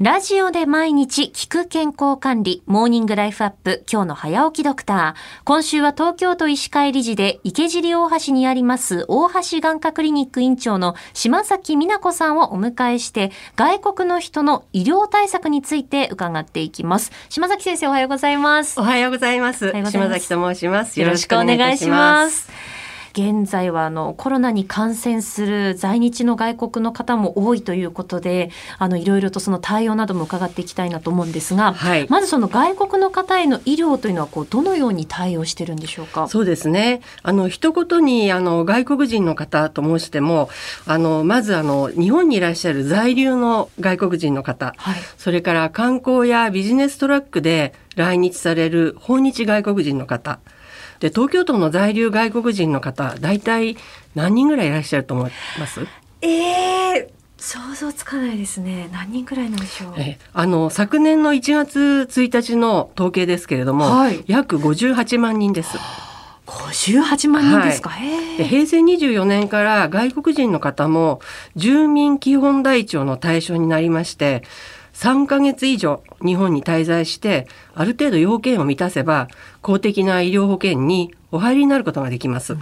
ラジオで毎日聞く健康管理、モーニングライフアップ、今日の早起きドクター。今週は東京都医師会理事で池尻大橋にあります大橋眼科クリニック院長の島崎美奈子さんをお迎えして、外国の人の医療対策について伺っていきます。島崎先生おはようございます。おはようございます。島崎と申します。よろしくお願いします。現在はあのコロナに感染する在日の外国の方も多いということであのいろいろとその対応なども伺っていきたいなと思うんですが、はい、まずその外国の方への医療というのはこうどのように対応してるんでしょうか？そうですね。あの一言にあの外国人の方と申してもあのまずあの日本にいらっしゃる在留の外国人の方、はい、それから観光やビジネストラックで来日される訪日外国人の方で東京都の在留外国人の方大体何人ぐらいいらっしゃると思います？えー、想像つかないですね。何人くらいなんでしょう？えあの昨年の1月1日の統計ですけれども、はい、約58万人です。58万人ですか、はい、平成24年から外国人の方も住民基本台帳の対象になりまして3ヶ月以上日本に滞在してある程度要件を満たせば公的な医療保険にお入りになることができます。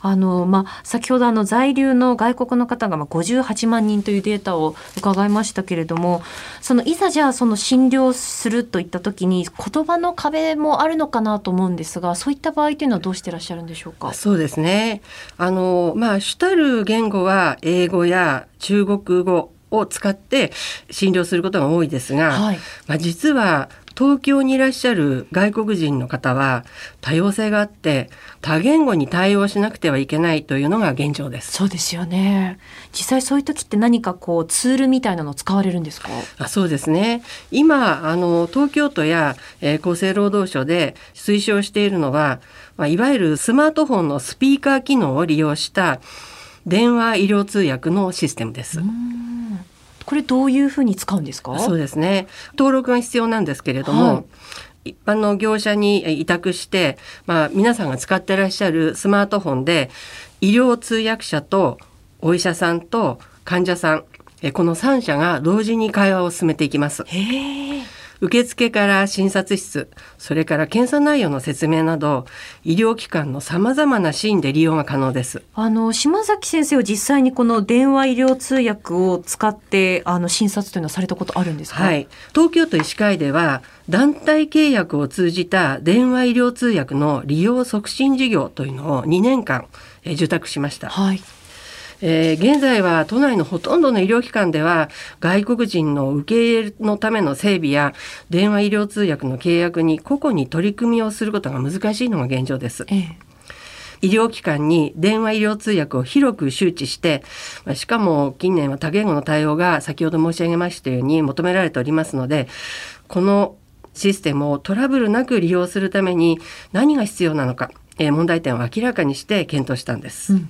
あのまあ、先ほどあの在留の外国の方がまあ58万人というデータを伺いましたけれどもそのいざじゃあその診療するといった時に言葉の壁もあるのかなと思うんですがそういった場合というのはどうしてらっしゃるんでしょうか？そうですね。あの、まあ、主たる言語は英語や中国語を使って診療することが多いですが、はい、まあ、実は東京にいらっしゃる外国人の方は多様性があって多言語に対応しなくてはいけないというのが現状です。そうですよね。実際そういう時って何かこうツールみたいなの使われるんですか？あ、そうですね。今あの東京都や、えー、厚生労働省で推奨しているのは、まあ、いわゆるスマートフォンのスピーカー機能を利用した電話医療通訳のシステムです。これどういうふうに使うんですか？そうですね。登録が必要なんですけれども、はい、一般の業者に委託して、まあ、皆さんが使ってらっしゃるスマートフォンで医療通訳者とお医者さんと患者さんこの3者が同時に会話を進めていきます。受付から診察室、それから検査内容の説明など、医療機関の様々なシーンで利用が可能です。あの、島崎先生は実際にこの電話医療通訳を使って、あの、診察というのはされたことあるんですか？はい。東京都医師会では、団体契約を通じた電話医療通訳の利用促進事業というのを2年間、え受託しました。はい。えー、現在は都内のほとんどの医療機関では外国人の受け入れのための整備や電話医療通訳の契約に個々に取り組みをすることが難しいのが現状です。ええ医療機関に電話医療通訳を広く周知してしかも近年は多言語の対応が先ほど申し上げましたように求められておりますのでこのシステムをトラブルなく利用するために何が必要なのか、え問題点を明らかにして検討したんです。うんうん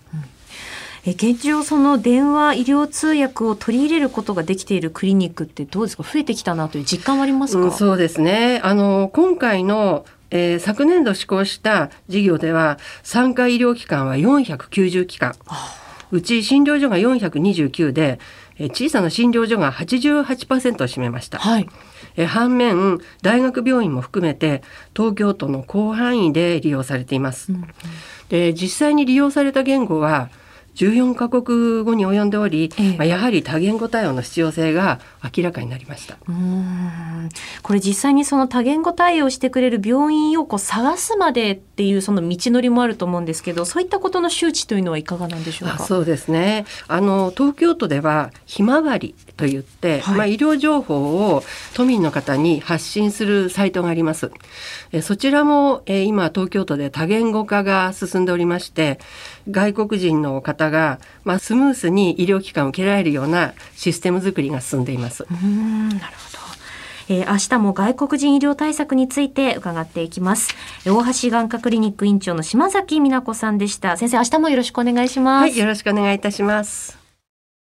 え現状その電話医療通訳を取り入れることができているクリニックってどうですか？増えてきたなという実感はありますか、うん、そうですね。あの今回のえー、昨年度施行した事業では産科医療機関は490機関。うち診療所が429で、えー、小さな診療所が88%を占めました。はい。え反面大学病院も含めて東京都の広範囲で利用されています。うんうん、で実際に利用された言語は14カ国語に及んでおり、ええ、まあ、やはり多言語対応の必要性が明らかになりました。うん。これ実際にその多言語対応してくれる病院をこう探すまでっていうその道のりもあると思うんですけどそういったことの周知というのはいかがなんでしょうか？そうですね。あの東京都ではひまわりといって、はい、まあ、医療情報を都民の方に発信するサイトがあります。えそちらも、え今東京都で多言語化が進んでおりまして外国人の方が、まあ、スムースに医療機関を受けられるようなシステム作りが進んでいます。うんなるほどえー、明日も外国人医療対策について伺っていきます。大橋眼科クリニック院長の島崎美奈子さんでした。先生、明日もよろしくお願いします。はい、よろしくお願いいたします。